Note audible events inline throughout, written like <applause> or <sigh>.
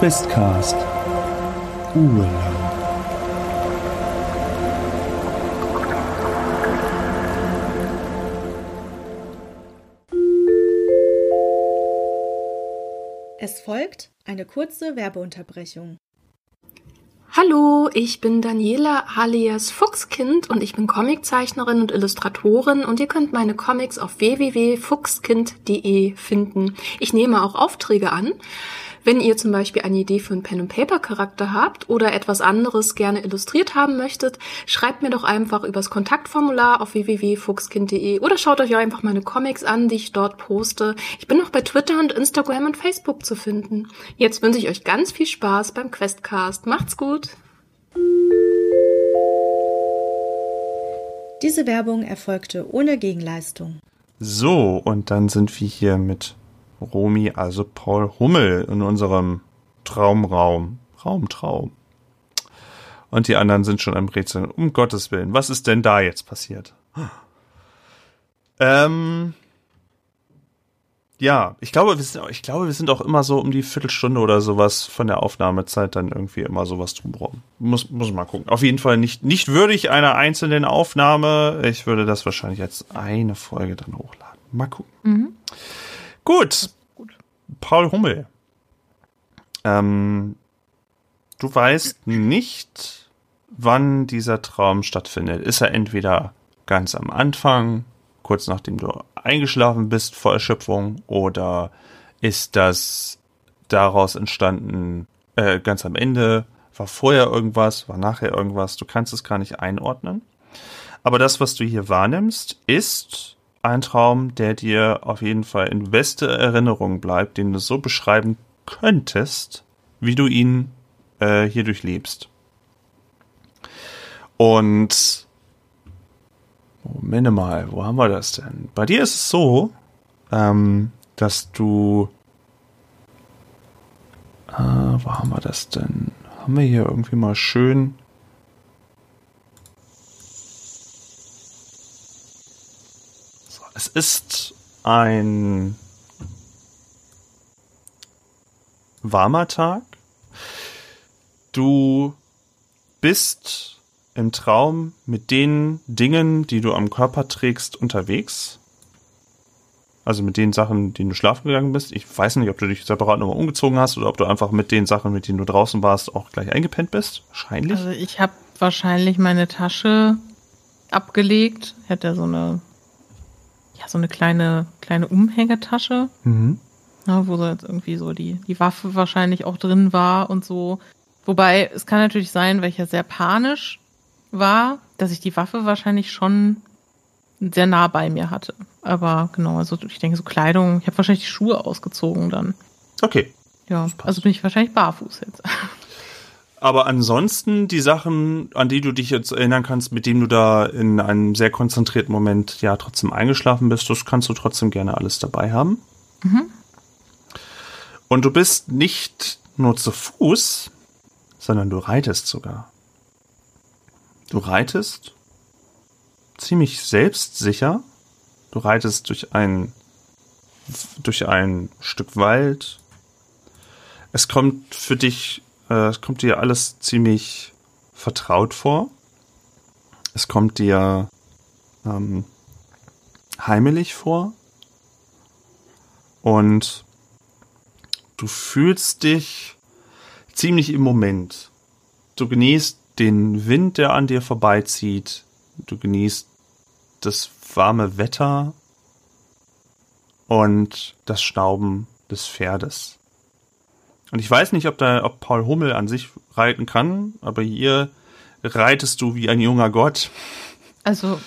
Questcast. Urlaub. Es folgt eine kurze Werbeunterbrechung. Hallo, ich bin Daniela alias Fuchskind und ich bin Comiczeichnerin und Illustratorin und ihr könnt meine Comics auf www.fuchskind.de finden. Ich nehme auch Aufträge an. Wenn ihr zum Beispiel eine Idee für einen Pen-and-Paper-Charakter habt oder etwas anderes gerne illustriert haben möchtet, schreibt mir doch einfach übers Kontaktformular auf www.fuchskind.de oder schaut euch einfach meine Comics an, die ich dort poste. Ich bin auch bei Twitter und Instagram und Facebook zu finden. Jetzt wünsche ich euch ganz viel Spaß beim Questcast. Macht's gut! Diese Werbung erfolgte ohne Gegenleistung. So, und dann sind wir hier mit Romy, also Paul Hummel in unserem Traumraum. Raumtraum. Und die anderen sind schon am Rätseln. Um Gottes Willen, was ist denn da jetzt passiert? Ähm, ja, ich glaube, wir sind, ich glaube, wir sind auch immer so um die Viertelstunde oder sowas von der Aufnahmezeit dann irgendwie immer sowas drumherum. Muss, muss mal gucken. Auf jeden Fall nicht, nicht würdig einer einzelnen Aufnahme. Ich würde das wahrscheinlich als eine Folge dann hochladen. Mal gucken. Mhm. Gut. Gut. Paul Hummel. Ähm, du weißt nicht, wann dieser Traum stattfindet. Ist er entweder ganz am Anfang, kurz nachdem du eingeschlafen bist vor Erschöpfung, oder ist das daraus entstanden äh, ganz am Ende? War vorher irgendwas, war nachher irgendwas? Du kannst es gar nicht einordnen. Aber das, was du hier wahrnimmst, ist ein Traum, der dir auf jeden Fall in beste Erinnerung bleibt, den du so beschreiben könntest, wie du ihn äh, hier durchlebst. Und Moment mal, wo haben wir das denn? Bei dir ist es so, ähm, dass du äh, wo haben wir das denn? Haben wir hier irgendwie mal schön Es ist ein warmer Tag. Du bist im Traum mit den Dingen, die du am Körper trägst, unterwegs. Also mit den Sachen, denen du schlafen gegangen bist. Ich weiß nicht, ob du dich separat nochmal umgezogen hast oder ob du einfach mit den Sachen, mit denen du draußen warst, auch gleich eingepennt bist. Wahrscheinlich. Also ich habe wahrscheinlich meine Tasche abgelegt. Ich hatte so eine ja, so eine kleine, kleine Umhängetasche. Mhm. Ja, wo so jetzt irgendwie so die, die Waffe wahrscheinlich auch drin war und so. Wobei, es kann natürlich sein, weil ich ja sehr panisch war, dass ich die Waffe wahrscheinlich schon sehr nah bei mir hatte. Aber genau, also ich denke so Kleidung, ich habe wahrscheinlich die Schuhe ausgezogen dann. Okay. Ja, also bin ich wahrscheinlich barfuß jetzt. <laughs> Aber ansonsten die Sachen, an die du dich jetzt erinnern kannst, mit denen du da in einem sehr konzentrierten Moment ja trotzdem eingeschlafen bist, das kannst du trotzdem gerne alles dabei haben. Mhm. Und du bist nicht nur zu Fuß, sondern du reitest sogar. Du reitest ziemlich selbstsicher. Du reitest durch ein durch ein Stück Wald. Es kommt für dich es kommt dir alles ziemlich vertraut vor. Es kommt dir ähm, heimelig vor. Und du fühlst dich ziemlich im Moment. Du genießt den Wind, der an dir vorbeizieht. Du genießt das warme Wetter und das Schnauben des Pferdes. Und ich weiß nicht, ob da, ob Paul Hummel an sich reiten kann, aber hier reitest du wie ein junger Gott. Also,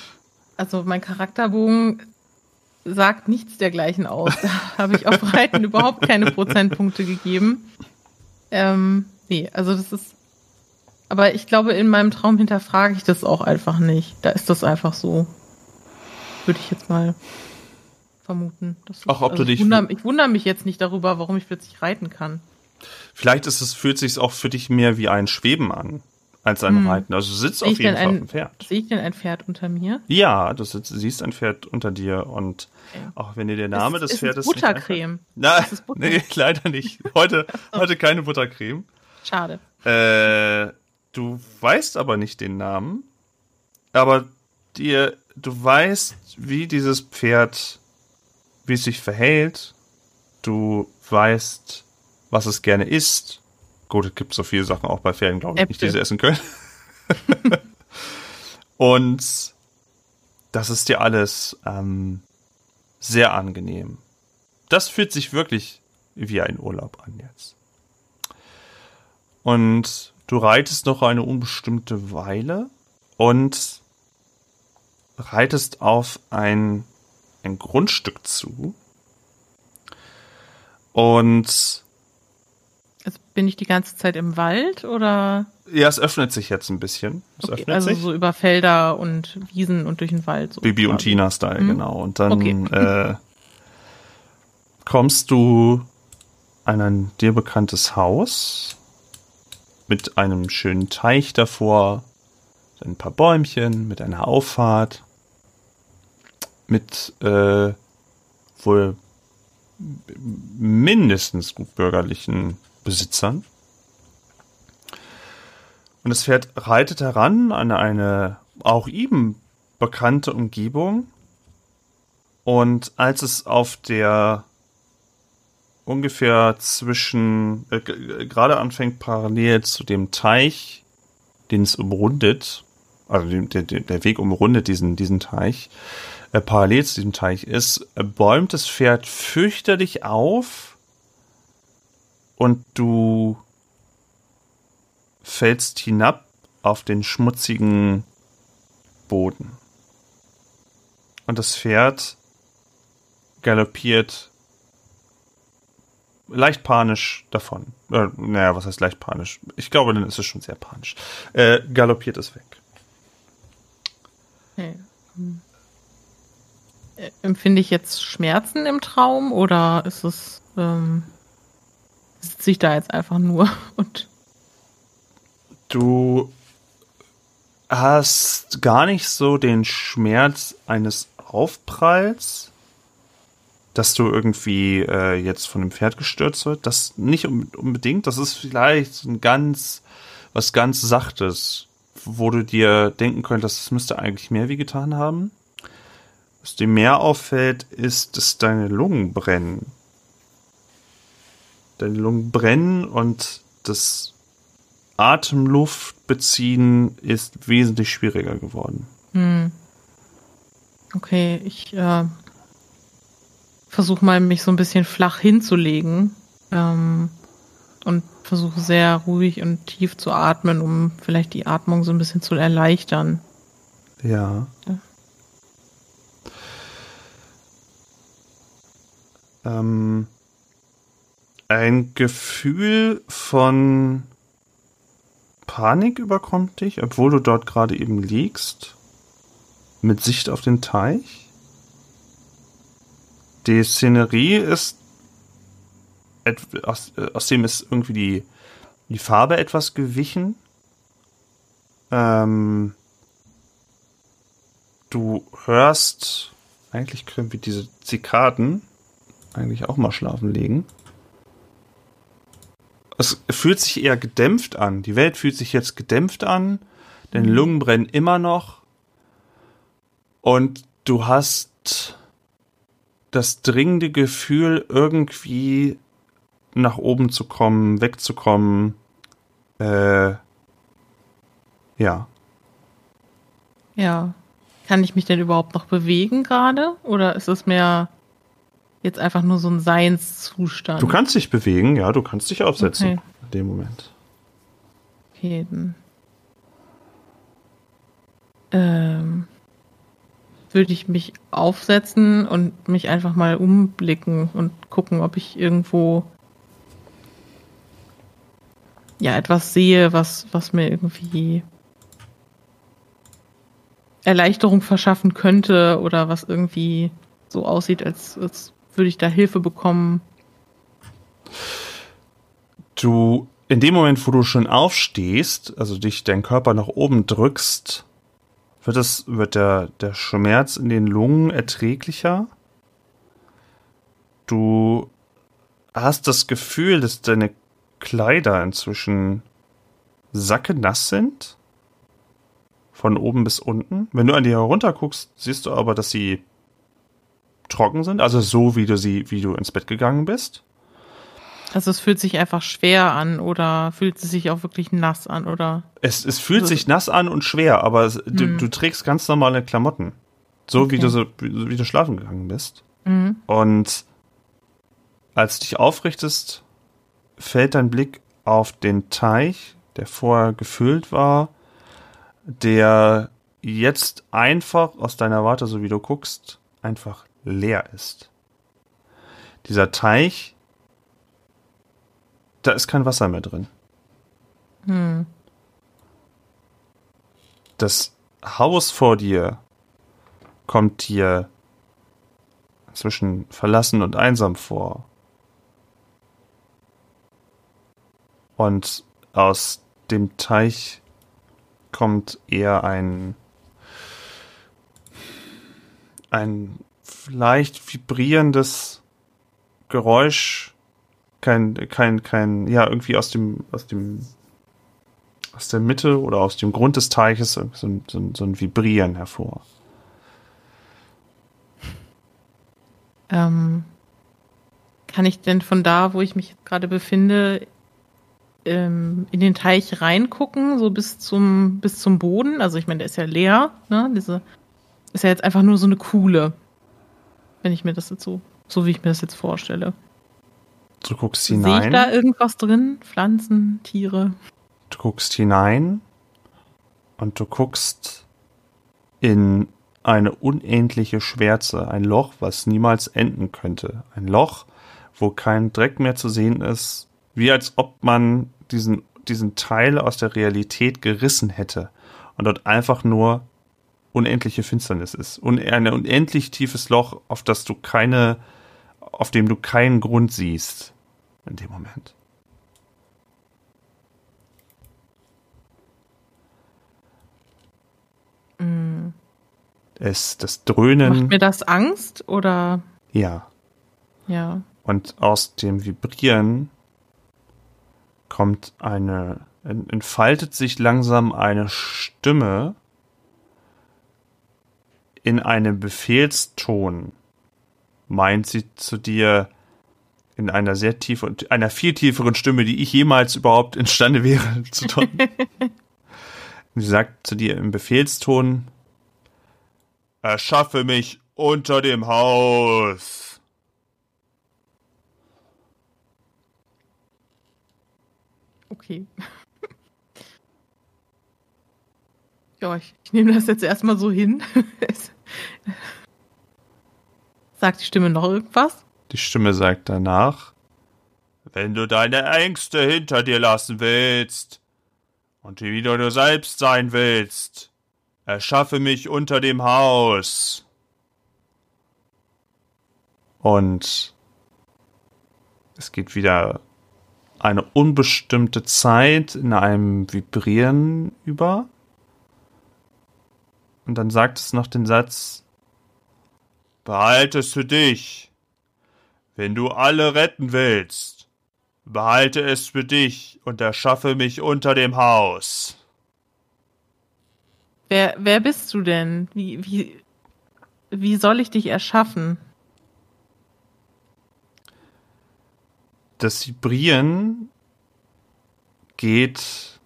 also mein Charakterbogen sagt nichts dergleichen aus. Da <laughs> habe ich auf Reiten überhaupt keine Prozentpunkte gegeben. Ähm, nee, also das ist. Aber ich glaube, in meinem Traum hinterfrage ich das auch einfach nicht. Da ist das einfach so. Würde ich jetzt mal vermuten. Ach, ob also du dich. Ich wundere, ich wundere mich jetzt nicht darüber, warum ich plötzlich reiten kann. Vielleicht ist es, fühlt sich auch für dich mehr wie ein Schweben an. als ein hm. Reiten. Also du sitzt Sehe auf jeden Fall ein, auf dem Pferd. Sehe ich denn ein Pferd unter mir? Ja, du sitzt, siehst ein Pferd unter dir und okay. auch wenn dir der Name ist, des Pferdes. Ist Buttercreme? Nein, nee, leider nicht. Heute, <laughs> heute keine Buttercreme. Schade. Äh, du weißt aber nicht den Namen, aber dir, du weißt, wie dieses Pferd, wie es sich verhält. Du weißt, was es gerne isst Gut, es gibt so viele Sachen auch bei Pferden, glaube ich, nicht, die sie essen können. <laughs> und das ist dir alles ähm, sehr angenehm. Das fühlt sich wirklich wie ein Urlaub an jetzt. Und du reitest noch eine unbestimmte Weile und reitest auf ein, ein Grundstück zu. Und bin ich die ganze Zeit im Wald oder? Ja, es öffnet sich jetzt ein bisschen. Es okay, öffnet also sich. so über Felder und Wiesen und durch den Wald. So Bibi und Tina-Style, mhm. genau. Und dann okay. äh, <laughs> kommst du an ein dir bekanntes Haus mit einem schönen Teich davor, ein paar Bäumchen, mit einer Auffahrt, mit äh, wohl mindestens gut bürgerlichen Besitzern. Und das Pferd reitet heran an eine auch ihm bekannte Umgebung. Und als es auf der ungefähr zwischen, äh, gerade anfängt parallel zu dem Teich, den es umrundet, also der, der Weg umrundet diesen, diesen Teich, äh, parallel zu diesem Teich ist, äh, bäumt das Pferd fürchterlich auf und du fällst hinab auf den schmutzigen Boden. Und das Pferd galoppiert leicht panisch davon. Äh, naja, was heißt leicht panisch? Ich glaube, dann ist es schon sehr panisch. Äh, galoppiert es weg. Okay. Äh, empfinde ich jetzt Schmerzen im Traum oder ist es ähm, sitze ich da jetzt einfach nur <laughs> und. Du hast gar nicht so den Schmerz eines Aufpralls, dass du irgendwie äh, jetzt von dem Pferd gestürzt wird. Das nicht unbedingt. Das ist vielleicht ein ganz, was ganz Sachtes, wo du dir denken könntest, das müsste eigentlich mehr wie getan haben. Was dir mehr auffällt, ist, dass deine Lungen brennen deine Lungen brennen und das Atemluft beziehen ist wesentlich schwieriger geworden. Hm. Okay, ich äh, versuche mal, mich so ein bisschen flach hinzulegen ähm, und versuche sehr ruhig und tief zu atmen, um vielleicht die Atmung so ein bisschen zu erleichtern. Ja. ja. Ähm, ein Gefühl von Panik überkommt dich, obwohl du dort gerade eben liegst, mit Sicht auf den Teich. Die Szenerie ist aus, aus dem ist irgendwie die, die Farbe etwas gewichen. Ähm, du hörst, eigentlich können wir diese Zikaden eigentlich auch mal schlafen legen es fühlt sich eher gedämpft an. Die Welt fühlt sich jetzt gedämpft an, denn mhm. Lungen brennen immer noch. Und du hast das dringende Gefühl, irgendwie nach oben zu kommen, wegzukommen. Äh, ja. Ja. Kann ich mich denn überhaupt noch bewegen gerade? Oder ist es mehr jetzt einfach nur so ein Seinszustand. Du kannst dich bewegen, ja, du kannst dich aufsetzen okay. in dem Moment. Okay, dann ähm, würde ich mich aufsetzen und mich einfach mal umblicken und gucken, ob ich irgendwo ja etwas sehe, was, was mir irgendwie Erleichterung verschaffen könnte oder was irgendwie so aussieht, als, als würde ich da Hilfe bekommen? Du in dem Moment, wo du schon aufstehst, also dich dein Körper nach oben drückst, wird es, wird der, der Schmerz in den Lungen erträglicher. Du hast das Gefühl, dass deine Kleider inzwischen sackenass sind. Von oben bis unten. Wenn du an die herunter guckst, siehst du aber, dass sie trocken sind. Also so, wie du sie, wie du ins Bett gegangen bist. Also es fühlt sich einfach schwer an oder fühlt es sich auch wirklich nass an oder? Es, es fühlt sich nass an und schwer, aber es, du, hm. du, trägst ganz normale Klamotten. So okay. wie du so, wie du schlafen gegangen bist. Mhm. Und als du dich aufrichtest, fällt dein Blick auf den Teich, der vorher gefüllt war, der jetzt einfach aus deiner Warte, so wie du guckst, einfach leer ist. Dieser Teich, da ist kein Wasser mehr drin. Hm. Das Haus vor dir kommt dir zwischen verlassen und einsam vor. Und aus dem Teich kommt eher ein ein leicht vibrierendes Geräusch, kein kein kein ja irgendwie aus dem aus dem aus der Mitte oder aus dem Grund des Teiches so, so, so ein Vibrieren hervor. Ähm, kann ich denn von da, wo ich mich gerade befinde, ähm, in den Teich reingucken, so bis zum, bis zum Boden. Also ich meine, der ist ja leer, ne? Diese ist ja jetzt einfach nur so eine Kuhle. Wenn ich mir das jetzt so, so wie ich mir das jetzt vorstelle. Du guckst hinein. Sehe ich da irgendwas drin? Pflanzen, Tiere? Du guckst hinein und du guckst in eine unendliche Schwärze, ein Loch, was niemals enden könnte. Ein Loch, wo kein Dreck mehr zu sehen ist, wie als ob man diesen, diesen Teil aus der Realität gerissen hätte und dort einfach nur unendliche Finsternis ist. Und ein unendlich tiefes Loch, auf das du keine, auf dem du keinen Grund siehst in dem Moment. Es, das Dröhnen. Macht mir das Angst oder? Ja. Ja. Und aus dem Vibrieren kommt eine, entfaltet sich langsam eine Stimme in einem Befehlston. Meint sie zu dir in einer sehr tiefen, einer viel tieferen Stimme, die ich jemals überhaupt imstande wäre <laughs> zu tun. sie sagt zu dir im Befehlston, erschaffe mich unter dem Haus. Okay. Ja, ich, ich nehme das jetzt erstmal so hin. <laughs> sagt die Stimme noch irgendwas? Die Stimme sagt danach, wenn du deine Ängste hinter dir lassen willst und wieder du selbst sein willst, erschaffe mich unter dem Haus. Und es geht wieder eine unbestimmte Zeit in einem Vibrieren über. Und dann sagt es noch den Satz, behalte es für dich. Wenn du alle retten willst, behalte es für dich und erschaffe mich unter dem Haus. Wer, wer bist du denn? Wie, wie, wie soll ich dich erschaffen? das Vibrieren geht,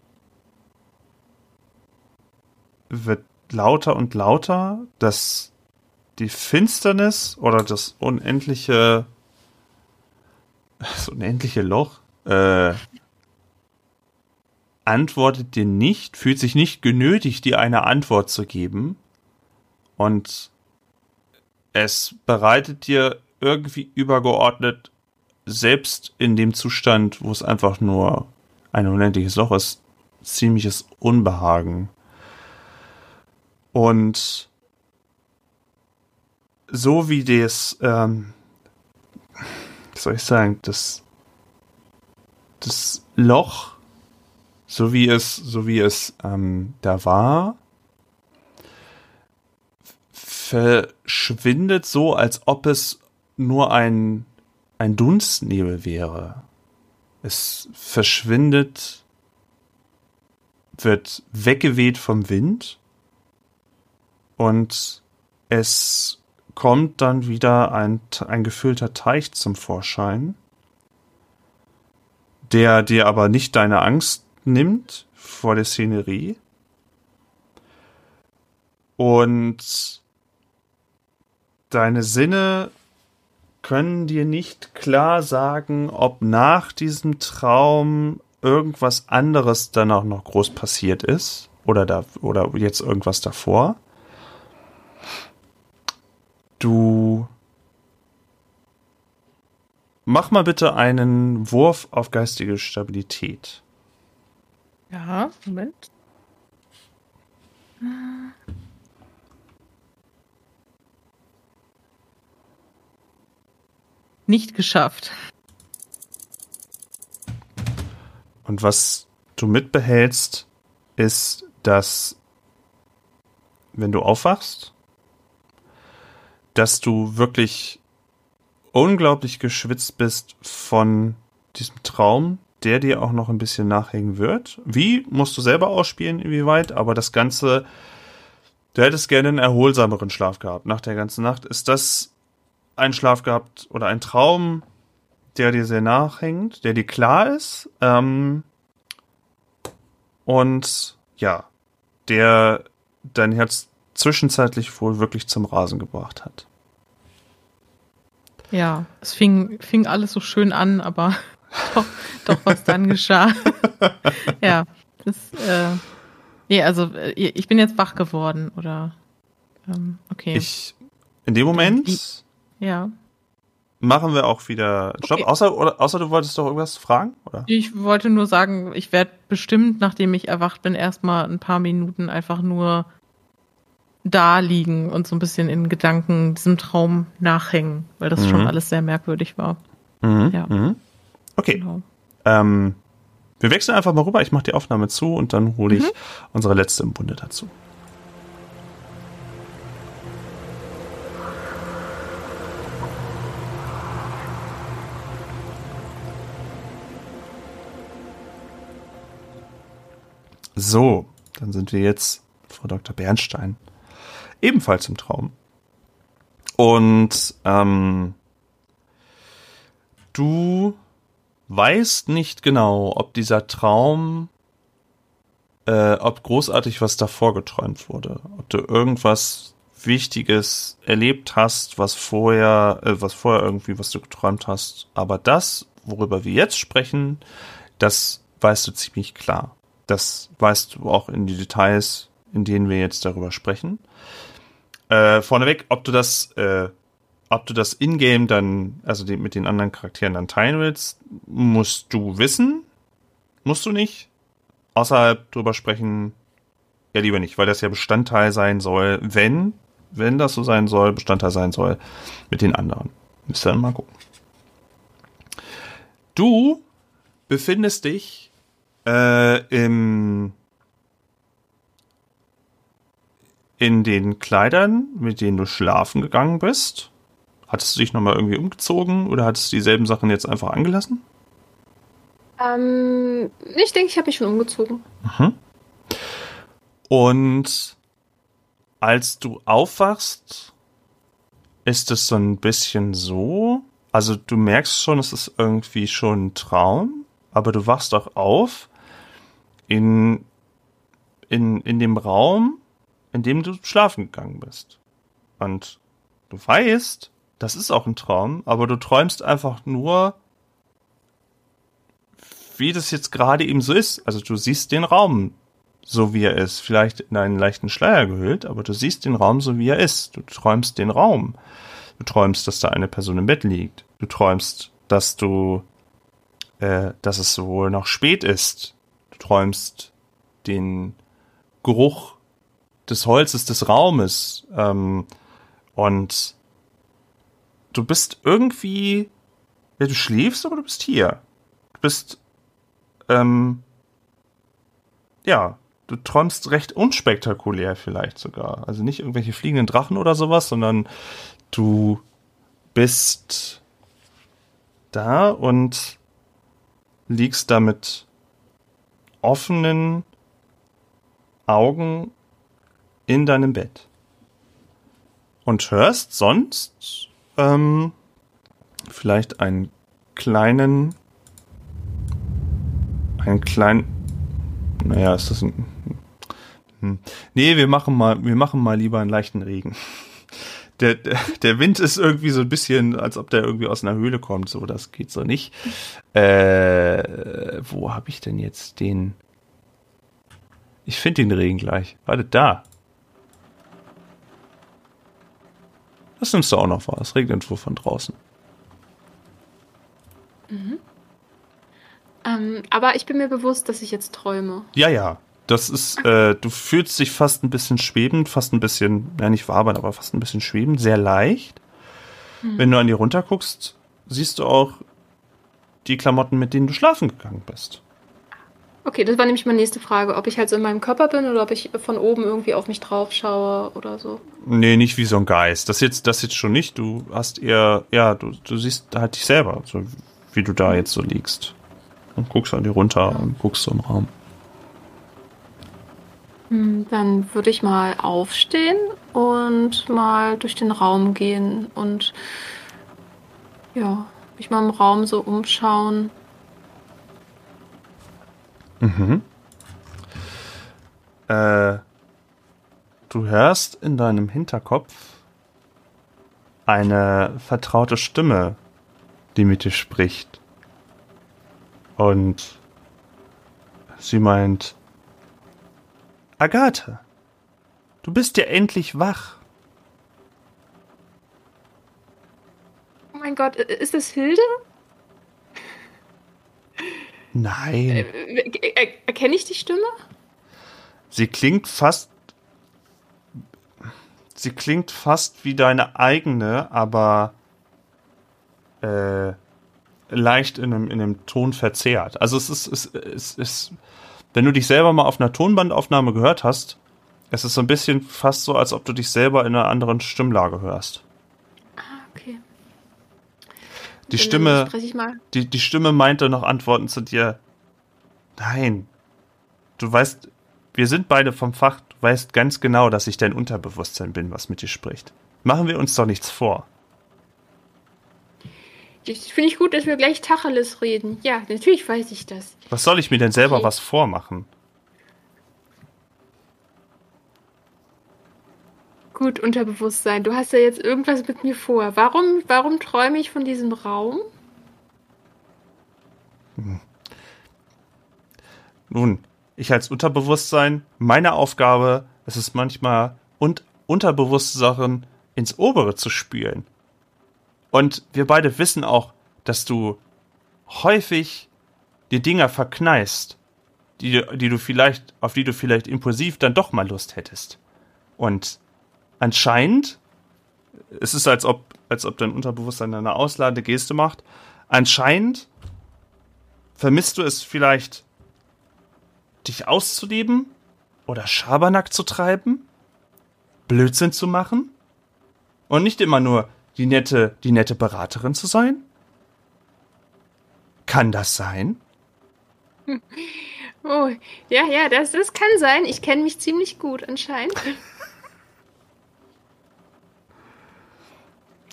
wird lauter und lauter, dass die Finsternis oder das unendliche, das unendliche Loch, äh, antwortet dir nicht, fühlt sich nicht genötigt, dir eine Antwort zu geben. Und es bereitet dir irgendwie übergeordnet selbst in dem Zustand, wo es einfach nur ein unendliches Loch ist, ziemliches Unbehagen. Und so wie das, ähm, wie soll ich sagen, das, das Loch so wie es, so wie es ähm, da war, verschwindet so, als ob es nur ein, ein Dunstnebel wäre. Es verschwindet, wird weggeweht vom Wind und es kommt dann wieder ein, ein gefüllter Teich zum Vorschein, der dir aber nicht deine Angst nimmt vor der Szenerie. Und deine Sinne können dir nicht klar sagen, ob nach diesem Traum irgendwas anderes dann auch noch groß passiert ist oder da oder jetzt irgendwas davor. Du mach mal bitte einen Wurf auf geistige Stabilität. Ja, Moment. Nicht geschafft. Und was du mitbehältst, ist, dass wenn du aufwachst, dass du wirklich unglaublich geschwitzt bist von diesem Traum, der dir auch noch ein bisschen nachhängen wird. Wie, musst du selber ausspielen, inwieweit, aber das Ganze, du hättest gerne einen erholsameren Schlaf gehabt nach der ganzen Nacht. Ist das ein Schlaf gehabt oder ein Traum, der dir sehr nachhängt, der dir klar ist? Ähm, und ja, der dein Herz zwischenzeitlich wohl wirklich zum Rasen gebracht hat. Ja, es fing, fing alles so schön an, aber <laughs> doch, doch was dann geschah. <laughs> ja, das, äh, nee, also äh, ich bin jetzt wach geworden, oder? Ähm, okay. Ich, in dem Moment ja. machen wir auch wieder Stopp. Okay. Außer, oder, außer du wolltest doch irgendwas fragen, oder? Ich wollte nur sagen, ich werde bestimmt, nachdem ich erwacht bin, erstmal ein paar Minuten einfach nur da liegen und so ein bisschen in Gedanken diesem Traum nachhängen, weil das mhm. schon alles sehr merkwürdig war. Mhm. Ja. Mhm. Okay. Genau. Ähm, wir wechseln einfach mal rüber. Ich mache die Aufnahme zu und dann hole ich mhm. unsere letzte im Bunde dazu. So, dann sind wir jetzt, Frau Dr. Bernstein, ebenfalls im Traum. Und ähm, du weißt nicht genau, ob dieser Traum, äh, ob großartig was davor geträumt wurde, ob du irgendwas Wichtiges erlebt hast, was vorher, äh, was vorher irgendwie, was du geträumt hast. Aber das, worüber wir jetzt sprechen, das weißt du ziemlich klar. Das weißt du auch in die Details, in denen wir jetzt darüber sprechen. Äh, vorneweg, ob du das, äh, ob du das Ingame dann, also die, mit den anderen Charakteren dann teilen willst, musst du wissen. Musst du nicht. Außerhalb drüber sprechen, ja lieber nicht, weil das ja Bestandteil sein soll, wenn, wenn das so sein soll, Bestandteil sein soll mit den anderen. Müsst ihr dann mal gucken. Du befindest dich äh, im in den Kleidern, mit denen du schlafen gegangen bist? Hattest du dich nochmal irgendwie umgezogen oder hattest du dieselben Sachen jetzt einfach angelassen? Ähm, ich denke, ich habe mich schon umgezogen. Mhm. Und als du aufwachst, ist es so ein bisschen so, also du merkst schon, es ist irgendwie schon ein Traum, aber du wachst auch auf in, in, in dem Raum, in dem du schlafen gegangen bist. Und du weißt, das ist auch ein Traum, aber du träumst einfach nur, wie das jetzt gerade eben so ist. Also du siehst den Raum so wie er ist, vielleicht in einen leichten Schleier gehüllt, aber du siehst den Raum so wie er ist. Du träumst den Raum. Du träumst, dass da eine Person im Bett liegt. Du träumst, dass du, äh, dass es wohl noch spät ist. Du träumst den Geruch des Holzes des Raumes. Ähm, und du bist irgendwie, ja, du schläfst, aber du bist hier. Du bist, ähm, ja, du träumst recht unspektakulär vielleicht sogar. Also nicht irgendwelche fliegenden Drachen oder sowas, sondern du bist da und liegst da mit offenen Augen in deinem Bett. Und hörst sonst ähm, vielleicht einen kleinen, einen kleinen, naja, ist das ein, hm. nee, wir machen mal, wir machen mal lieber einen leichten Regen. <laughs> Der, der, der Wind ist irgendwie so ein bisschen, als ob der irgendwie aus einer Höhle kommt, so, das geht so nicht. Äh, wo habe ich denn jetzt den? Ich finde den Regen gleich. Warte, da. Das nimmst du auch noch wahr. Es regnet wohl von draußen. Mhm. Ähm, aber ich bin mir bewusst, dass ich jetzt träume. Ja, ja. Das ist, äh, du fühlst dich fast ein bisschen schwebend, fast ein bisschen, ja nicht wabern, aber fast ein bisschen schwebend, sehr leicht. Mhm. Wenn du an dir runterguckst, siehst du auch die Klamotten, mit denen du schlafen gegangen bist. Okay, das war nämlich meine nächste Frage, ob ich halt so in meinem Körper bin oder ob ich von oben irgendwie auf mich drauf schaue oder so. Nee, nicht wie so ein Geist. Das jetzt, das jetzt schon nicht. Du hast eher, ja, du, du siehst halt dich selber, so wie du da jetzt so liegst. Und guckst an dir runter ja. und guckst so im Raum. Hm, dann würde ich mal aufstehen und mal durch den Raum gehen und ja, mich mal im Raum so umschauen. Mhm. Äh, du hörst in deinem Hinterkopf eine vertraute Stimme, die mit dir spricht. Und sie meint, Agathe, du bist ja endlich wach. Oh mein Gott, ist das Hilde? Nein. Äh, erkenne ich die Stimme? Sie klingt fast. Sie klingt fast wie deine eigene, aber äh, leicht in einem, in einem Ton verzerrt. Also es ist, es, es ist, wenn du dich selber mal auf einer Tonbandaufnahme gehört hast, es ist so ein bisschen fast so, als ob du dich selber in einer anderen Stimmlage hörst. Ah, okay. Die Stimme, die, die Stimme meinte noch Antworten zu dir. Nein. Du weißt, wir sind beide vom Fach. Du weißt ganz genau, dass ich dein Unterbewusstsein bin, was mit dir spricht. Machen wir uns doch nichts vor. Finde ich gut, dass wir gleich Tacheles reden. Ja, natürlich weiß ich das. Was soll ich mir denn selber okay. was vormachen? Gut, Unterbewusstsein. Du hast ja jetzt irgendwas mit mir vor. Warum, warum träume ich von diesem Raum? Hm. Nun, ich als Unterbewusstsein, meine Aufgabe, es ist manchmal und unterbewusste Sachen ins Obere zu spülen. Und wir beide wissen auch, dass du häufig die Dinger verkneist, die, die du vielleicht, auf die du vielleicht impulsiv dann doch mal Lust hättest. Und anscheinend, es ist als ob, als ob dein Unterbewusstsein eine ausladende Geste macht. Anscheinend vermisst du es vielleicht, dich auszuleben oder Schabernack zu treiben, Blödsinn zu machen und nicht immer nur die nette, die nette Beraterin zu sein? Kann das sein? <laughs> Oh, ja, ja, das, das kann sein. Ich kenne mich ziemlich gut anscheinend.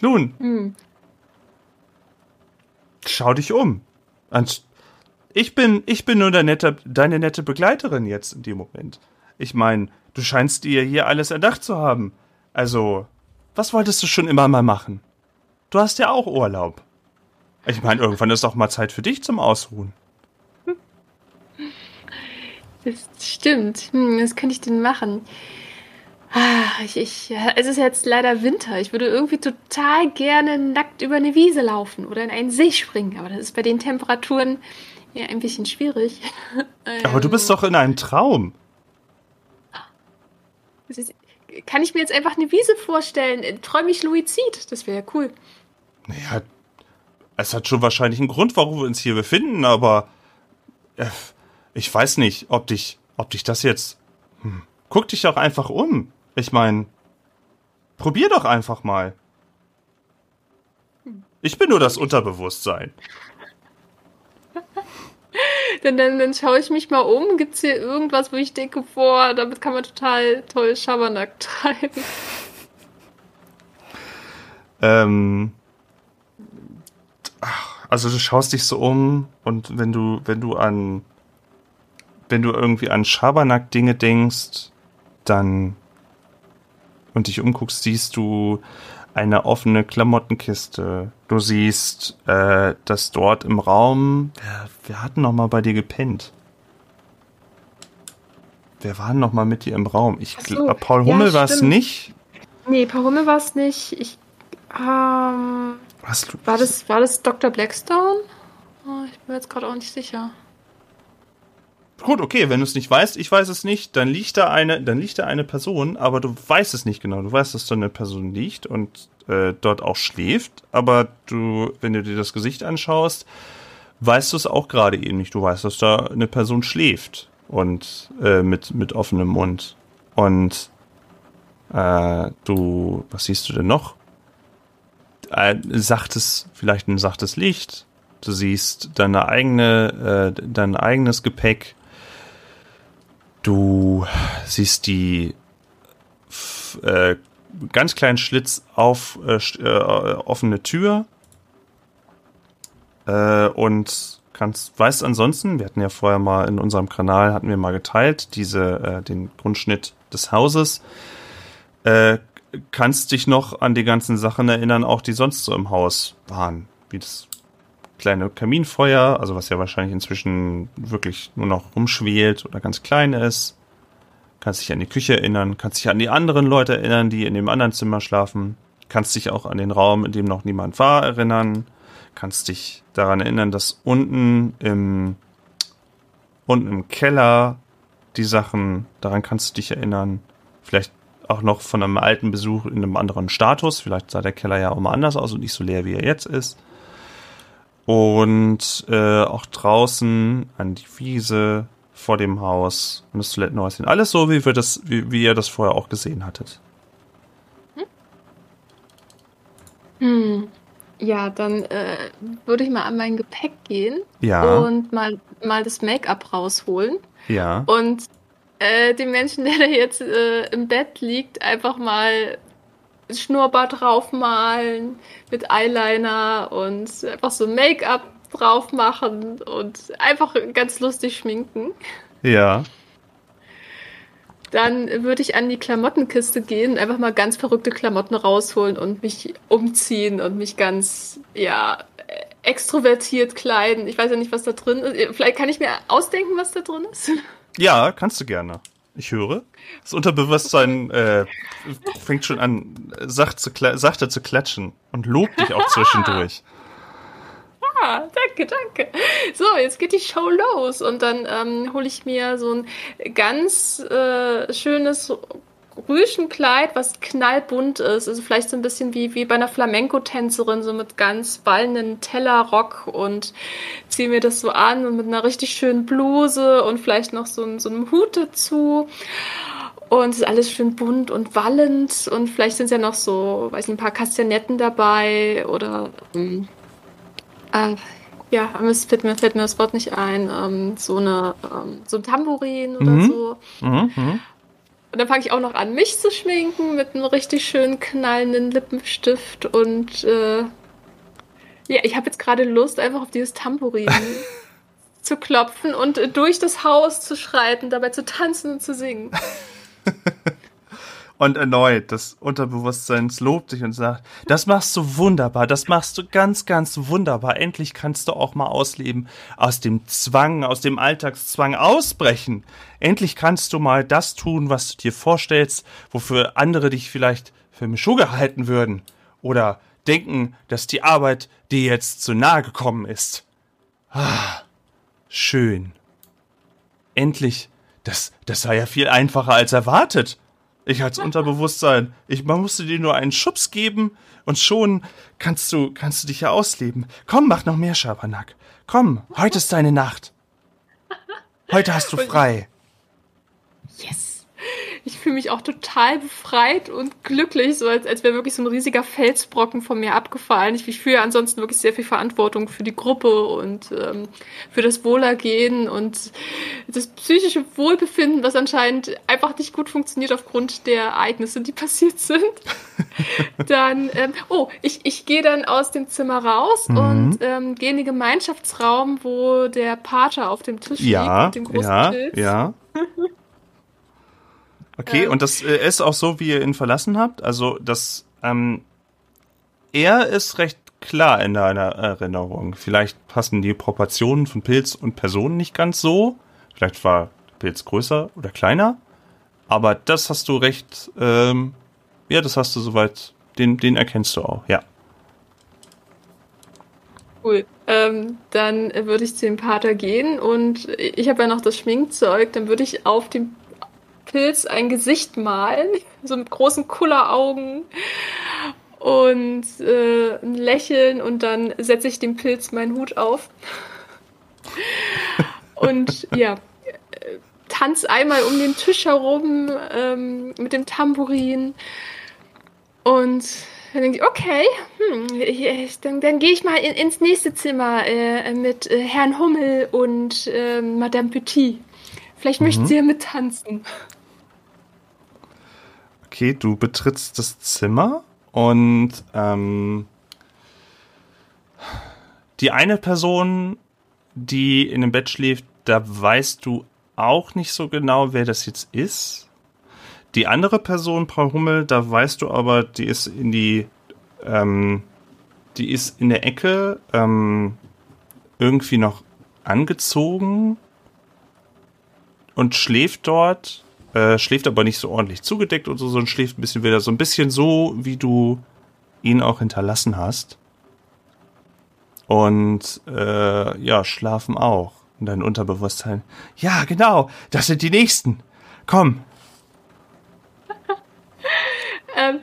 Nun, hm. schau dich um. Ich bin, ich bin nur nette, deine nette Begleiterin jetzt in dem Moment. Ich meine, du scheinst dir hier alles erdacht zu haben. Also, was wolltest du schon immer mal machen? Du hast ja auch Urlaub. Ich meine, irgendwann ist auch mal Zeit für dich zum Ausruhen. Das stimmt. Hm, was könnte ich denn machen? Ah, ich, ich, es ist jetzt leider Winter. Ich würde irgendwie total gerne nackt über eine Wiese laufen oder in einen See springen. Aber das ist bei den Temperaturen ja ein bisschen schwierig. <laughs> Aber du bist doch in einem Traum. Kann ich mir jetzt einfach eine Wiese vorstellen? Träume ich Luizid? Das wäre ja cool. Naja, es hat schon wahrscheinlich einen Grund, warum wir uns hier befinden, aber äh, ich weiß nicht, ob dich ob dich das jetzt. Hm, guck dich doch einfach um. Ich meine, probier doch einfach mal. Ich bin nur das Unterbewusstsein. <laughs> dann, dann, dann schaue ich mich mal um. Gibt es hier irgendwas, wo ich denke, boah, damit kann man total toll Schabernack treiben? <laughs> Ähm, also du schaust dich so um und wenn du, wenn du an, wenn du irgendwie an Schabernack-Dinge denkst, dann und dich umguckst, siehst du eine offene Klamottenkiste. Du siehst, äh, dass dort im Raum, wer, wir hatten noch mal bei dir gepennt. Wer war noch mal mit dir im Raum? Ich so, Paul Hummel ja, war es nicht. Nee, Paul Hummel war es nicht. Ich ähm, Was, war das war das Dr. Blackstone? Oh, ich bin jetzt gerade auch nicht sicher. Gut, okay, wenn du es nicht weißt, ich weiß es nicht, dann liegt da eine, dann liegt da eine Person, aber du weißt es nicht genau. Du weißt, dass da eine Person liegt und äh, dort auch schläft, aber du, wenn du dir das Gesicht anschaust, weißt du es auch gerade eben nicht. Du weißt, dass da eine Person schläft und äh, mit mit offenem Mund und äh, du, was siehst du denn noch? Ein sachtes, vielleicht ein sachtes Licht. Du siehst deine eigene, äh, dein eigenes Gepäck Du siehst die äh, ganz kleinen Schlitz auf äh, äh, offene Tür äh, und kannst weißt ansonsten, wir hatten ja vorher mal in unserem Kanal hatten wir mal geteilt diese äh, den Grundschnitt des Hauses. Äh, kannst dich noch an die ganzen Sachen erinnern, auch die sonst so im Haus waren, wie das kleine Kaminfeuer, also was ja wahrscheinlich inzwischen wirklich nur noch rumschwelt oder ganz klein ist. Kannst dich an die Küche erinnern, kannst dich an die anderen Leute erinnern, die in dem anderen Zimmer schlafen. Kannst dich auch an den Raum, in dem noch niemand war, erinnern. Kannst dich daran erinnern, dass unten im, unten im Keller die Sachen, daran kannst du dich erinnern. Vielleicht auch noch von einem alten Besuch in einem anderen Status. Vielleicht sah der Keller ja auch mal anders aus und nicht so leer, wie er jetzt ist. Und äh, auch draußen an die Wiese vor dem Haus und das Toilettenhäuschen. Alles so, wie, wir das, wie, wie ihr das vorher auch gesehen hattet. Hm. Ja, dann äh, würde ich mal an mein Gepäck gehen ja. und mal, mal das Make-up rausholen. Ja. Und äh, dem Menschen, der da jetzt äh, im Bett liegt, einfach mal Schnurrbart draufmalen mit Eyeliner und einfach so Make-up drauf machen und einfach ganz lustig schminken. Ja. Dann würde ich an die Klamottenkiste gehen einfach mal ganz verrückte Klamotten rausholen und mich umziehen und mich ganz, ja, extrovertiert kleiden. Ich weiß ja nicht, was da drin ist. Vielleicht kann ich mir ausdenken, was da drin ist. Ja, kannst du gerne. Ich höre. Das Unterbewusstsein äh, fängt schon an, sacht zu sachte zu klatschen und lobt dich auch zwischendurch. <laughs> Ah, danke, danke. So, jetzt geht die Show los und dann ähm, hole ich mir so ein ganz äh, schönes Rüschenkleid, was knallbunt ist. Also vielleicht so ein bisschen wie, wie bei einer Flamenco-Tänzerin, so mit ganz ballenden Tellerrock und ziehe mir das so an und mit einer richtig schönen Bluse und vielleicht noch so, so einem Hut dazu. Und es ist alles schön bunt und wallend und vielleicht sind ja noch so, weiß nicht, ein paar Kastanetten dabei oder ähm, äh, ja, fällt mir, fällt mir das Wort nicht ein, ähm, so eine ähm, so ein Tambourin oder mhm. so. Mhm. Und dann fange ich auch noch an, mich zu schminken mit einem richtig schön knallenden Lippenstift und äh, ja, ich habe jetzt gerade Lust, einfach auf dieses Tambourin <laughs> zu klopfen und durch das Haus zu schreiten, dabei zu tanzen und zu singen. <laughs> Und erneut, das Unterbewusstsein lobt dich und sagt, das machst du wunderbar, das machst du ganz, ganz wunderbar. Endlich kannst du auch mal ausleben, aus dem Zwang, aus dem Alltagszwang ausbrechen. Endlich kannst du mal das tun, was du dir vorstellst, wofür andere dich vielleicht für Mischuge halten würden. Oder denken, dass die Arbeit dir jetzt zu nahe gekommen ist. Ah, schön. Endlich. Das, das war ja viel einfacher als erwartet. Ich als Unterbewusstsein. Ich, man musste dir nur einen Schubs geben und schon kannst du, kannst du dich ja ausleben. Komm, mach noch mehr Schabernack. Komm, heute ist deine Nacht. Heute hast du frei. yes ich fühle mich auch total befreit und glücklich, so als, als wäre wirklich so ein riesiger Felsbrocken von mir abgefallen. Ich, ich fühle ansonsten wirklich sehr viel Verantwortung für die Gruppe und ähm, für das Wohlergehen und das psychische Wohlbefinden, was anscheinend einfach nicht gut funktioniert aufgrund der Ereignisse, die passiert sind. <laughs> dann, ähm, oh, ich, ich gehe dann aus dem Zimmer raus mhm. und ähm, gehe in den Gemeinschaftsraum, wo der Pater auf dem Tisch ja, liegt, mit dem großen ja, Pilz. Ja. Okay, ähm. und das äh, ist auch so, wie ihr ihn verlassen habt? Also, das, ähm, er ist recht klar in deiner Erinnerung. Vielleicht passen die Proportionen von Pilz und Person nicht ganz so. Vielleicht war der Pilz größer oder kleiner. Aber das hast du recht, ähm, ja, das hast du soweit, den, den erkennst du auch, ja. Cool. Ähm, dann würde ich zu dem Pater gehen und ich habe ja noch das Schminkzeug, dann würde ich auf dem Pilz ein Gesicht malen, <laughs> so mit großen Kulleraugen und äh, ein Lächeln und dann setze ich dem Pilz meinen Hut auf. <laughs> und ja, tanz einmal um den Tisch herum ähm, mit dem Tambourin und dann denke ich, okay, hm, ich, dann, dann gehe ich mal in, ins nächste Zimmer äh, mit äh, Herrn Hummel und äh, Madame Petit. Vielleicht mhm. möchten sie ja mittanzen. Okay, du betrittst das Zimmer und ähm, die eine Person, die in dem Bett schläft, da weißt du auch nicht so genau, wer das jetzt ist. Die andere Person, Paul Hummel, da weißt du aber, die ist in die, ähm, die ist in der Ecke ähm, irgendwie noch angezogen und schläft dort äh, schläft aber nicht so ordentlich zugedeckt und so, sondern schläft ein bisschen wieder so ein bisschen so, wie du ihn auch hinterlassen hast. Und äh, ja, schlafen auch. Und dein Unterbewusstsein. Ja, genau, das sind die nächsten. Komm. <laughs> ähm,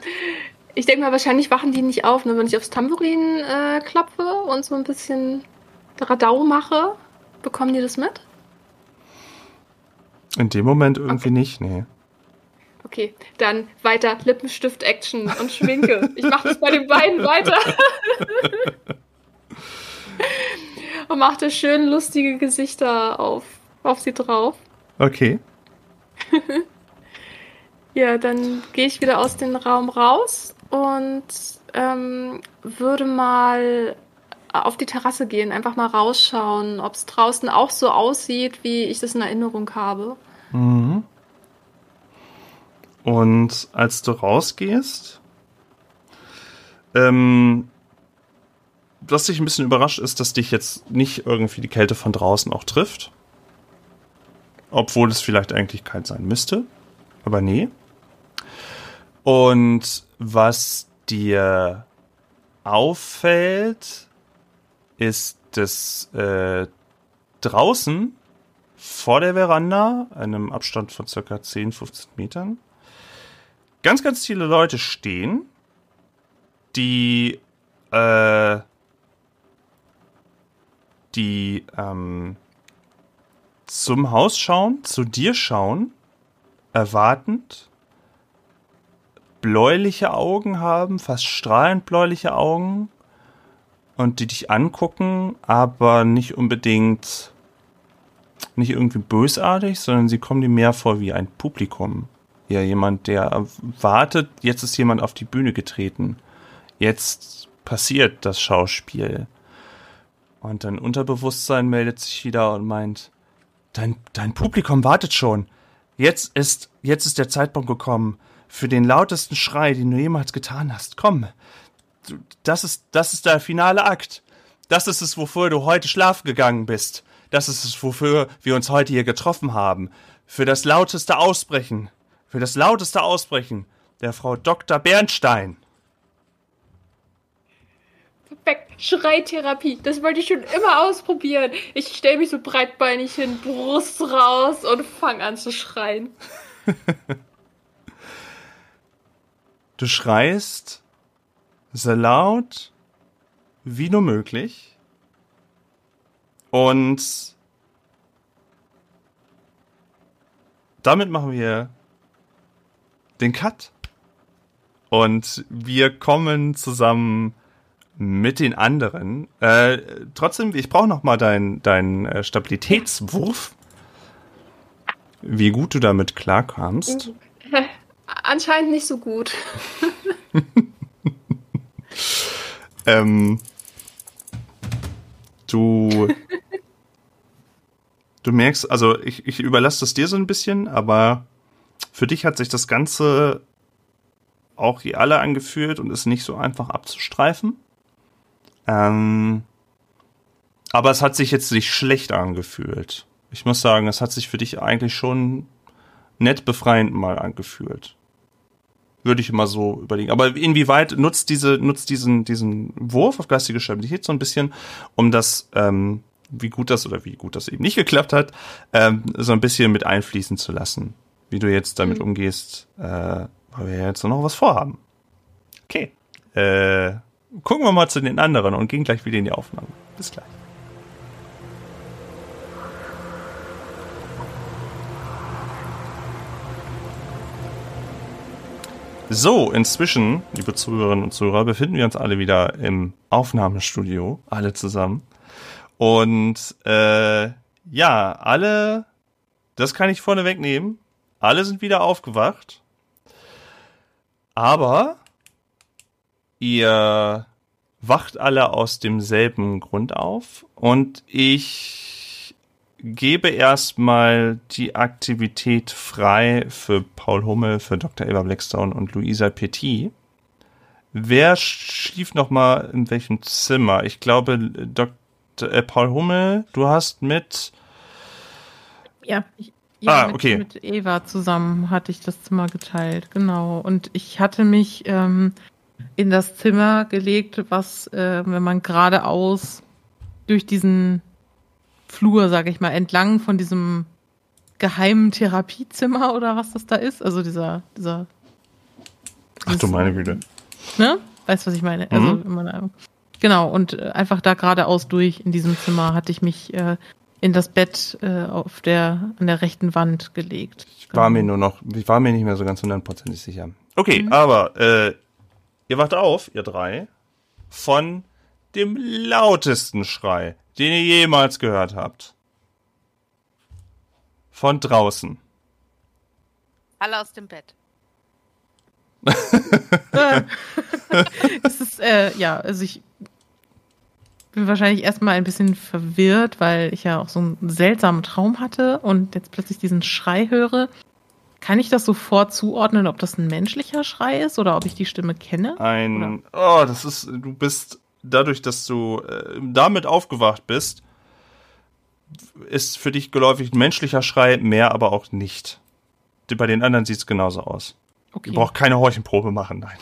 ich denke mal, wahrscheinlich wachen die nicht auf, ne? wenn ich aufs Tambourin äh, klopfe und so ein bisschen Radau mache. Bekommen die das mit? In dem Moment irgendwie okay. nicht, nee. Okay, dann weiter Lippenstift-Action und Schminke. Ich mache das bei den beiden weiter. <laughs> und machte schön lustige Gesichter auf, auf sie drauf. Okay. <laughs> ja, dann gehe ich wieder aus dem Raum raus und ähm, würde mal auf die Terrasse gehen, einfach mal rausschauen, ob es draußen auch so aussieht, wie ich das in Erinnerung habe. Mhm. Und als du rausgehst, ähm, was dich ein bisschen überrascht ist, dass dich jetzt nicht irgendwie die Kälte von draußen auch trifft. Obwohl es vielleicht eigentlich kalt sein müsste. Aber nee. Und was dir auffällt, ist, dass äh, draußen vor der Veranda, einem Abstand von circa 10, 15 Metern, ganz, ganz viele Leute stehen, die, äh, die ähm, zum Haus schauen, zu dir schauen, erwartend, bläuliche Augen haben, fast strahlend bläuliche Augen und die dich angucken, aber nicht unbedingt nicht irgendwie bösartig, sondern sie kommen dir mehr vor wie ein Publikum. Ja, jemand, der wartet, jetzt ist jemand auf die Bühne getreten. Jetzt passiert das Schauspiel. Und dein Unterbewusstsein meldet sich wieder und meint, dein, dein Publikum wartet schon. Jetzt ist, jetzt ist der Zeitpunkt gekommen für den lautesten Schrei, den du jemals getan hast. Komm, das ist, das ist der finale Akt. Das ist es, wofür du heute schlafen gegangen bist. Das ist es, wofür wir uns heute hier getroffen haben. Für das lauteste Ausbrechen. Für das lauteste Ausbrechen der Frau Dr. Bernstein. Perfekt. Schreitherapie. Das wollte ich schon immer ausprobieren. Ich stelle mich so breitbeinig hin, Brust raus und fange an zu schreien. <laughs> du schreist so laut wie nur möglich. Und damit machen wir den Cut. Und wir kommen zusammen mit den anderen. Äh, trotzdem, ich brauche noch mal deinen dein, äh, Stabilitätswurf. Wie gut du damit klarkamst. <laughs> Anscheinend nicht so gut. <laughs> ähm, du, <laughs> du merkst, also ich, ich überlasse das dir so ein bisschen, aber für dich hat sich das Ganze auch hier alle angefühlt und ist nicht so einfach abzustreifen. Ähm, aber es hat sich jetzt nicht schlecht angefühlt. Ich muss sagen, es hat sich für dich eigentlich schon nett befreiend mal angefühlt. Würde ich immer so überlegen. Aber inwieweit nutzt diese, nutzt diesen, diesen Wurf auf geistige Stabilität so ein bisschen, um das, ähm, wie gut das oder wie gut das eben nicht geklappt hat, ähm, so ein bisschen mit einfließen zu lassen. Wie du jetzt damit mhm. umgehst, äh, weil wir ja jetzt noch was vorhaben. Okay. Äh, gucken wir mal zu den anderen und gehen gleich wieder in die Aufnahme. Bis gleich. So, inzwischen, liebe Zuhörerinnen und Zuhörer, befinden wir uns alle wieder im Aufnahmestudio, alle zusammen. Und äh, ja, alle, das kann ich vorne wegnehmen, alle sind wieder aufgewacht. Aber ihr wacht alle aus demselben Grund auf und ich gebe erstmal die Aktivität frei für Paul Hummel, für Dr. Eva Blackstone und Luisa Petit. Wer schlief noch mal in welchem Zimmer? Ich glaube, Dr. Äh, Paul Hummel, du hast mit ja, ich, ja, ah, mit, okay. mit Eva zusammen hatte ich das Zimmer geteilt, genau. Und ich hatte mich ähm, in das Zimmer gelegt, was, äh, wenn man geradeaus durch diesen Flur, sage ich mal, entlang von diesem geheimen Therapiezimmer oder was das da ist. Also dieser, dieser. Ach du meine Güte. Ne? Weißt du, was ich meine? Also, mhm. Also, genau, und äh, einfach da geradeaus durch in diesem Zimmer hatte ich mich äh, in das Bett äh, auf der, an der rechten Wand gelegt. Ich war mir nur noch, ich war mir nicht mehr so ganz hundertprozentig sicher. Okay, mhm. aber äh, ihr wacht auf, ihr drei, von dem lautesten Schrei, den ihr jemals gehört habt. Von draußen. Alle aus dem Bett. <laughs> es ist, äh, ja, also ich bin wahrscheinlich erstmal ein bisschen verwirrt, weil ich ja auch so einen seltsamen Traum hatte und jetzt plötzlich diesen Schrei höre. Kann ich das sofort zuordnen, ob das ein menschlicher Schrei ist oder ob ich die Stimme kenne? Ein, oder? oh, das ist, du bist dadurch, dass du äh, damit aufgewacht bist, ist für dich geläufig ein menschlicher Schrei, mehr aber auch nicht. Bei den anderen sieht es genauso aus. Okay. Du brauchst keine Horchenprobe machen, nein.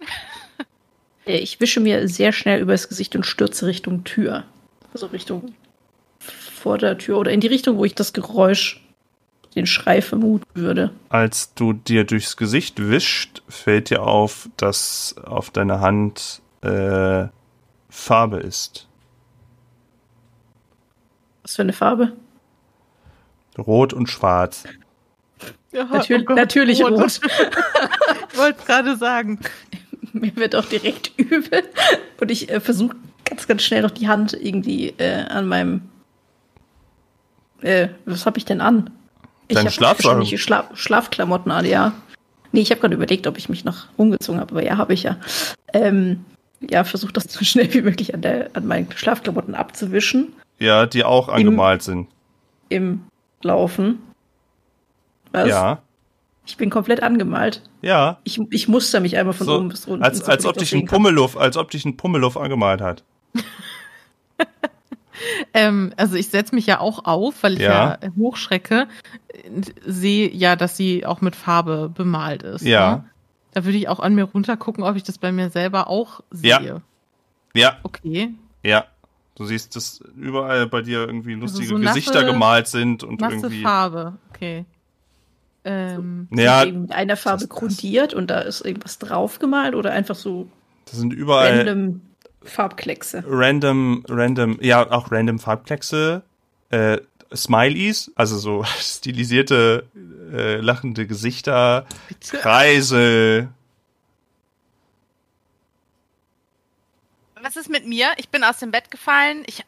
<laughs> Äh, ich wische mir sehr schnell übers Gesicht und stürze Richtung Tür. Also Richtung vor der Tür oder in die Richtung, wo ich das Geräusch, den Schrei vermuten würde. Als du dir durchs Gesicht wischt, fällt dir auf, dass auf deiner Hand äh, Farbe ist. Was für eine Farbe? Rot und schwarz. Ja, Natür oh Gott, natürlich rot. rot. <laughs> ich wollte gerade sagen. <laughs> Mir wird auch direkt <laughs> übel. Und ich äh, versuche ganz, ganz schnell noch die Hand irgendwie äh, an meinem. Äh, was habe ich denn an? Deine ich habe Schla Schlafklamotten an, ja. Nee, ich habe gerade überlegt, ob ich mich noch umgezogen habe, aber ja, habe ich ja. Ähm, ja, versucht das so <laughs> schnell wie möglich an, der, an meinen Schlafklamotten abzuwischen. Ja, die auch angemalt Im, sind. Im Laufen. Was? Ja. Ich bin komplett angemalt. Ja. Ich, ich muster mich einmal von so, oben bis unten. Als, so als ob dich ein Pummeluff, als ob dich ein Pummeluff angemalt hat. <laughs> ähm, also ich setze mich ja auch auf, weil ich ja, ja hochschrecke, sehe ja, dass sie auch mit Farbe bemalt ist. Ja. Ne? Da würde ich auch an mir runtergucken, ob ich das bei mir selber auch sehe. Ja. Ja. Okay. Ja. Du siehst, dass überall bei dir irgendwie also lustige also so nasse, Gesichter gemalt sind und nasse irgendwie. Farbe, okay. Ähm, ja, mit einer Farbe grundiert und da ist irgendwas draufgemalt oder einfach so das sind überall random Farbkleckse. Random, random, ja, auch random Farbkleckse. Äh, Smileys, also so <laughs> stilisierte, äh, lachende Gesichter, Kreisel. Was ist mit mir? Ich bin aus dem Bett gefallen. Ich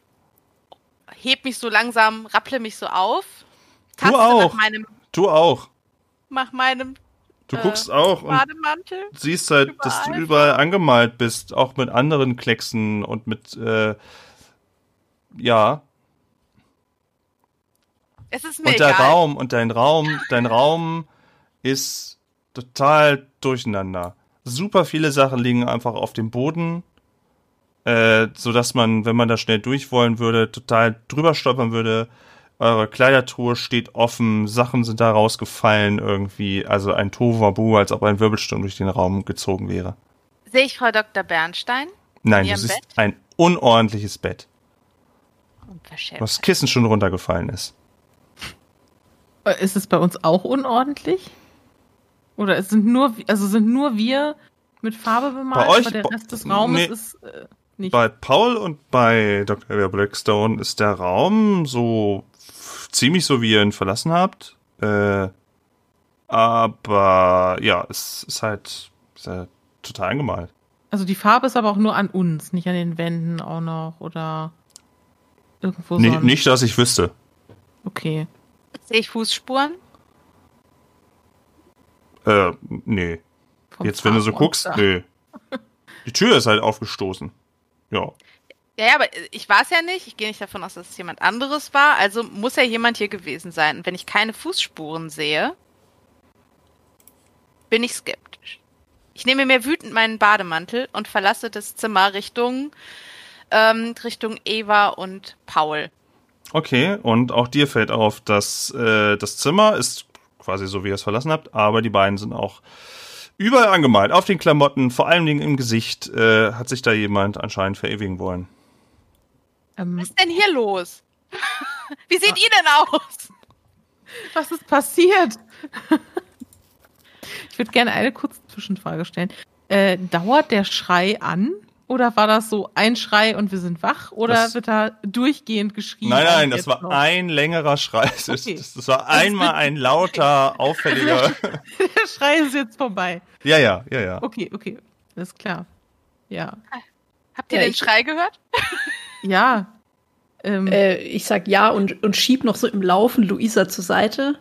heb mich so langsam, rapple mich so auf. Du auch. Nach meinem, Du auch. nach meinem Du Äh, guckst auch und siehst halt, dass du überall. überall angemalt bist, auch mit anderen Klecksen und mit, äh, ja. Es ist mir Und der egal. Raum, und dein Raum, dein Raum ist total durcheinander. Super viele Sachen liegen einfach auf dem Boden, äh, so dass man, wenn man da schnell durch wollen würde, total drüber stolpern würde. Eure Kleidertruhe steht offen, Sachen sind da rausgefallen irgendwie, also ein Tohuwabu, als ob ein Wirbelsturm durch den Raum gezogen wäre. Sehe ich Frau Dr. Bernstein? Nein, siehst Bett? ein unordentliches Bett, das Kissen schon runtergefallen ist. Ist es bei uns auch unordentlich? Oder es sind nur, also sind nur wir mit Farbe bemalt, Bei euch- aber der Rest des Raumes nee. ist äh, nicht. Bei Paul und bei Dr. Eva Blackstone ist der Raum so ziemlich so, wie ihr ihn verlassen habt. Äh, aber ja, es ist halt, ist halt total angemalt. Also die Farbe ist aber auch nur an uns, nicht an den Wänden auch noch oder irgendwo Nee, sonst. nicht, dass ich wüsste. Okay. Sehe ich Fußspuren? Äh, nee. Vom Jetzt, wenn du so guckst, nee. Die Tür ist halt aufgestoßen. Ja. Ja, ja, aber ich war es ja nicht. Ich gehe nicht davon aus, dass es jemand anderes war. Also muss ja jemand hier gewesen sein. Und wenn ich keine Fußspuren sehe, bin ich skeptisch. Ich nehme mir wütend meinen Bademantel und verlasse das Zimmer Richtung, ähm, Richtung Eva und Paul. Okay, und auch dir fällt auf, dass äh, das Zimmer ist quasi so, wie ihr es verlassen habt, aber die beiden sind auch überall angemalt. Auf den Klamotten, vor allen Dingen im Gesicht, äh, hat sich da jemand anscheinend verewigen wollen. Ähm, Was ist denn hier los? <laughs> Wie seht ihr denn aus? was ist passiert? ich würde gerne eine kurze Zwischenfrage stellen. Äh, dauert der Schrei an? Oder war das so ein Schrei und wir sind wach? Oder Das- wird da durchgehend geschrien? Nein, nein, das war noch? ein längerer Schrei. Das, Okay. das, das war einmal ein lauter, auffälliger. Der Schrei ist jetzt vorbei. ja, ja, ja, ja. Okay, okay. Alles klar. Ja. Habt ihr Ja, den ich- Schrei gehört? <laughs> Ja. Ähm, Äh, ich sag ja und, und schieb noch so im Laufen Luisa zur Seite,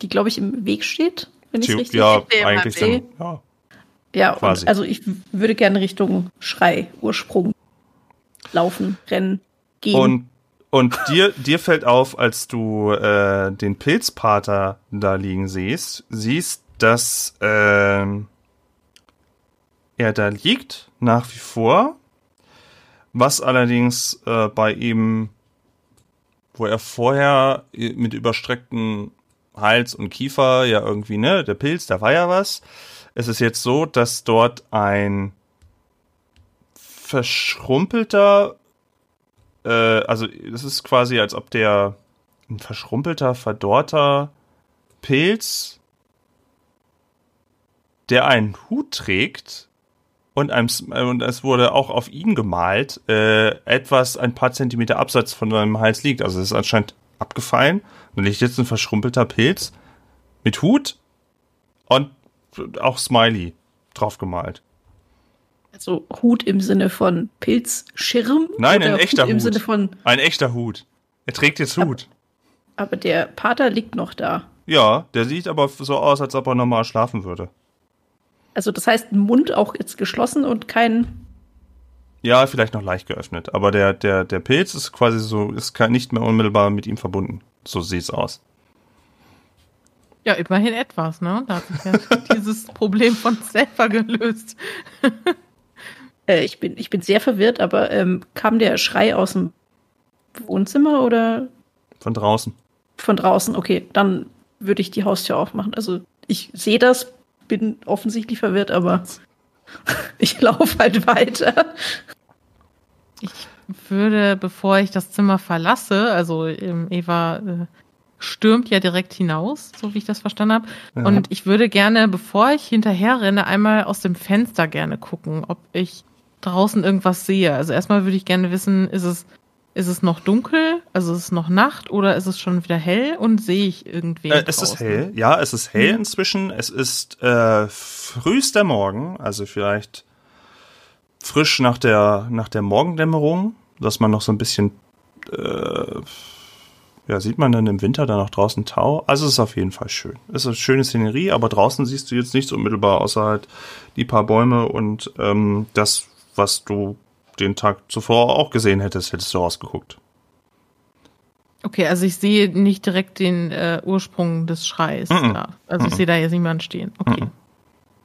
die, glaube ich, im Weg steht, wenn ich richtig ja, Ich sehe eigentlich mal dann, ja. Ja, quasi. und also ich würde gerne Richtung Schrei, Ursprung laufen, rennen, gehen. Und, und dir, dir fällt auf, als du äh, den Pilzpater da liegen siehst, siehst, dass ähm, er da liegt, nach wie vor, was allerdings äh, bei ihm, wo er vorher mit überstrecktem Hals und Kiefer ja irgendwie, ne, der Pilz, da war ja was. Es ist jetzt so, dass dort ein verschrumpelter äh, also das ist quasi, als ob der ein verschrumpelter, verdorrter Pilz, der einen Hut trägt und, einem, äh, und es wurde auch auf ihn gemalt, äh, etwas ein paar Zentimeter abseits von seinem Hals liegt. Also es ist anscheinend abgefallen. Da liegt jetzt ein verschrumpelter Pilz mit Hut und auch Smiley drauf gemalt. also Hut im Sinne von Pilzschirm? Nein, ein echter Im Hut. Sinne von, Ein echter Hut. Er trägt jetzt Hut. aber der Pater liegt noch da. Ja, der sieht aber so aus, als ob er normal schlafen würde. Also das heißt, Mund auch jetzt geschlossen und kein. Ja, vielleicht noch leicht geöffnet, aber der, der, der Pilz ist quasi so, ist kein- nicht mehr unmittelbar mit ihm verbunden. So sieht's aus. Ja, immerhin etwas, ne? Da hat sich ja <laughs> dieses Problem von selber gelöst. <laughs> Äh, ich, bin, ich bin sehr verwirrt, aber ähm, kam der Schrei aus dem Wohnzimmer oder Von draußen. von draußen? Okay, dann würde ich die Haustür aufmachen. Also ich sehe das, bin offensichtlich verwirrt, aber <laughs> ich laufe halt weiter. Ich würde, bevor ich das Zimmer verlasse, also ähm, Eva äh, stürmt ja direkt hinaus, so wie ich das verstanden habe. Ja. Und ich würde gerne, bevor ich hinterher renne, einmal aus dem Fenster gerne gucken, ob ich draußen irgendwas sehe. Also erstmal würde ich gerne wissen, ist es, ist es noch dunkel Also ist es noch Nacht oder ist es schon wieder hell und sehe ich irgendwen? Äh, es ist hell, ja, es ist hell mhm. inzwischen. Es ist äh, frühester Morgen, also vielleicht frisch nach der, nach der Morgendämmerung, dass man noch so ein bisschen, äh, ja, sieht man dann im Winter dann auch draußen Tau. Also es ist auf jeden Fall schön. Es ist eine schöne Szenerie, aber draußen siehst du jetzt nichts unmittelbar, außer halt die paar Bäume und ähm, das, was du den Tag zuvor auch gesehen hättest, hättest du rausgeguckt. Okay, also ich sehe nicht direkt den äh, Ursprung des Schreis mm -mm. da. Also mm ich sehe da jetzt niemanden stehen. Okay.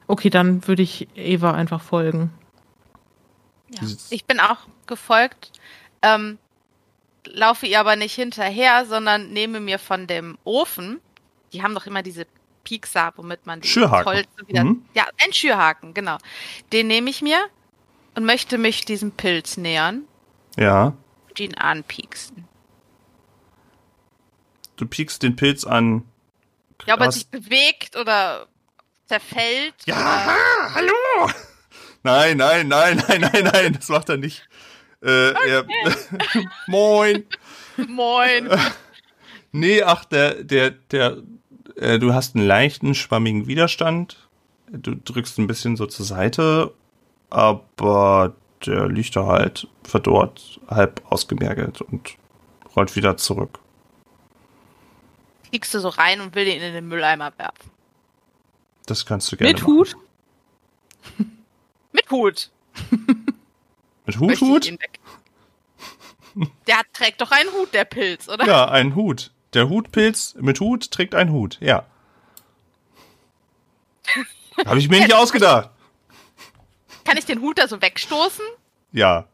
Okay, dann würde ich Eva einfach folgen. Ja. Ich bin auch gefolgt, ähm, laufe ihr aber nicht hinterher, sondern nehme mir von dem Ofen, die haben doch immer diese Piekser, womit man die. Holz wieder, mhm. ja, ein Schürhaken, genau. Den nehme ich mir und möchte mich diesem Pilz nähern. Ja. Und ihn anpieksen. Du piekst den Pilz an. Ja, ob er sich bewegt oder zerfällt. Ja, oder hallo! <laughs> Nein, nein, nein, nein, nein, nein, das macht er nicht. Äh, okay. er, <laughs> Moin. Moin. <laughs> nee, ach, der, der, der, äh, du hast einen leichten, schwammigen Widerstand. Du drückst ein bisschen so zur Seite aber der liegt da halt verdorrt, halb ausgemergelt und rollt wieder zurück. Kriegst du so rein und will den in den Mülleimer werfen. Das kannst du gerne Mit machen. Hut? <laughs> Mit Hut. Mit Hut, Hut? Der trägt doch einen Hut, der Pilz, oder? Ja, einen Hut. Der Hutpilz mit Hut trägt einen Hut, ja. <laughs> Habe ich mir nicht ausgedacht. Kann ich den Hut da so wegstoßen? Ja.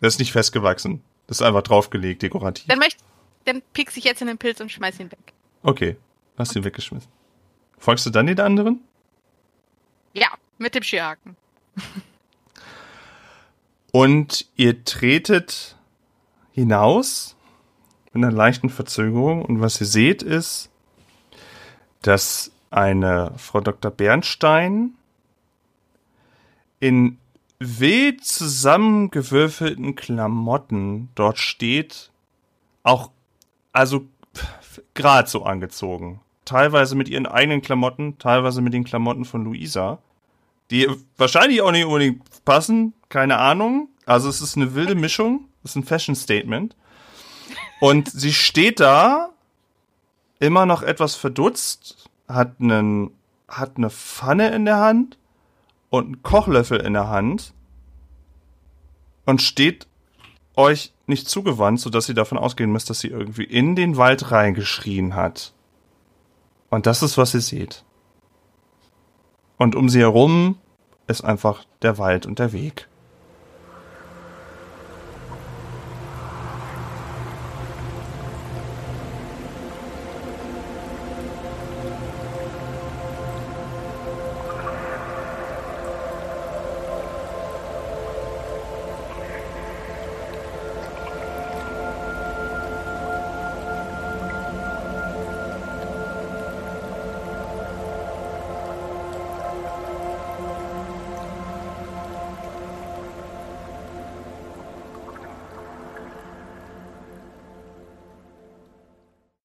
Der ist nicht festgewachsen. Das ist einfach draufgelegt, dekorativ. Dann, möchte, dann piekse ich jetzt in den Pilz und schmeiß ihn weg. Okay, hast ihn weggeschmissen. Folgst du dann den anderen? Ja, mit dem Skihaken. <laughs> und ihr tretet hinaus mit einer leichten Verzögerung und was ihr seht ist, dass eine Frau Dr. Bernstein in wild zusammengewürfelten Klamotten dort steht, auch, also gerade so angezogen. Teilweise mit ihren eigenen Klamotten, teilweise mit den Klamotten von Luisa, die wahrscheinlich auch nicht unbedingt passen, keine Ahnung. Also es ist eine wilde Mischung, es ist ein Fashion Statement. Und sie steht da, immer noch etwas verdutzt, hat einen, hat eine Pfanne in der Hand und einen Kochlöffel in der Hand und steht euch nicht zugewandt, sodass ihr davon ausgehen müsst, dass sie irgendwie in den Wald reingeschrien hat. Und das ist, was ihr seht. Und um sie herum ist einfach der Wald und der Weg.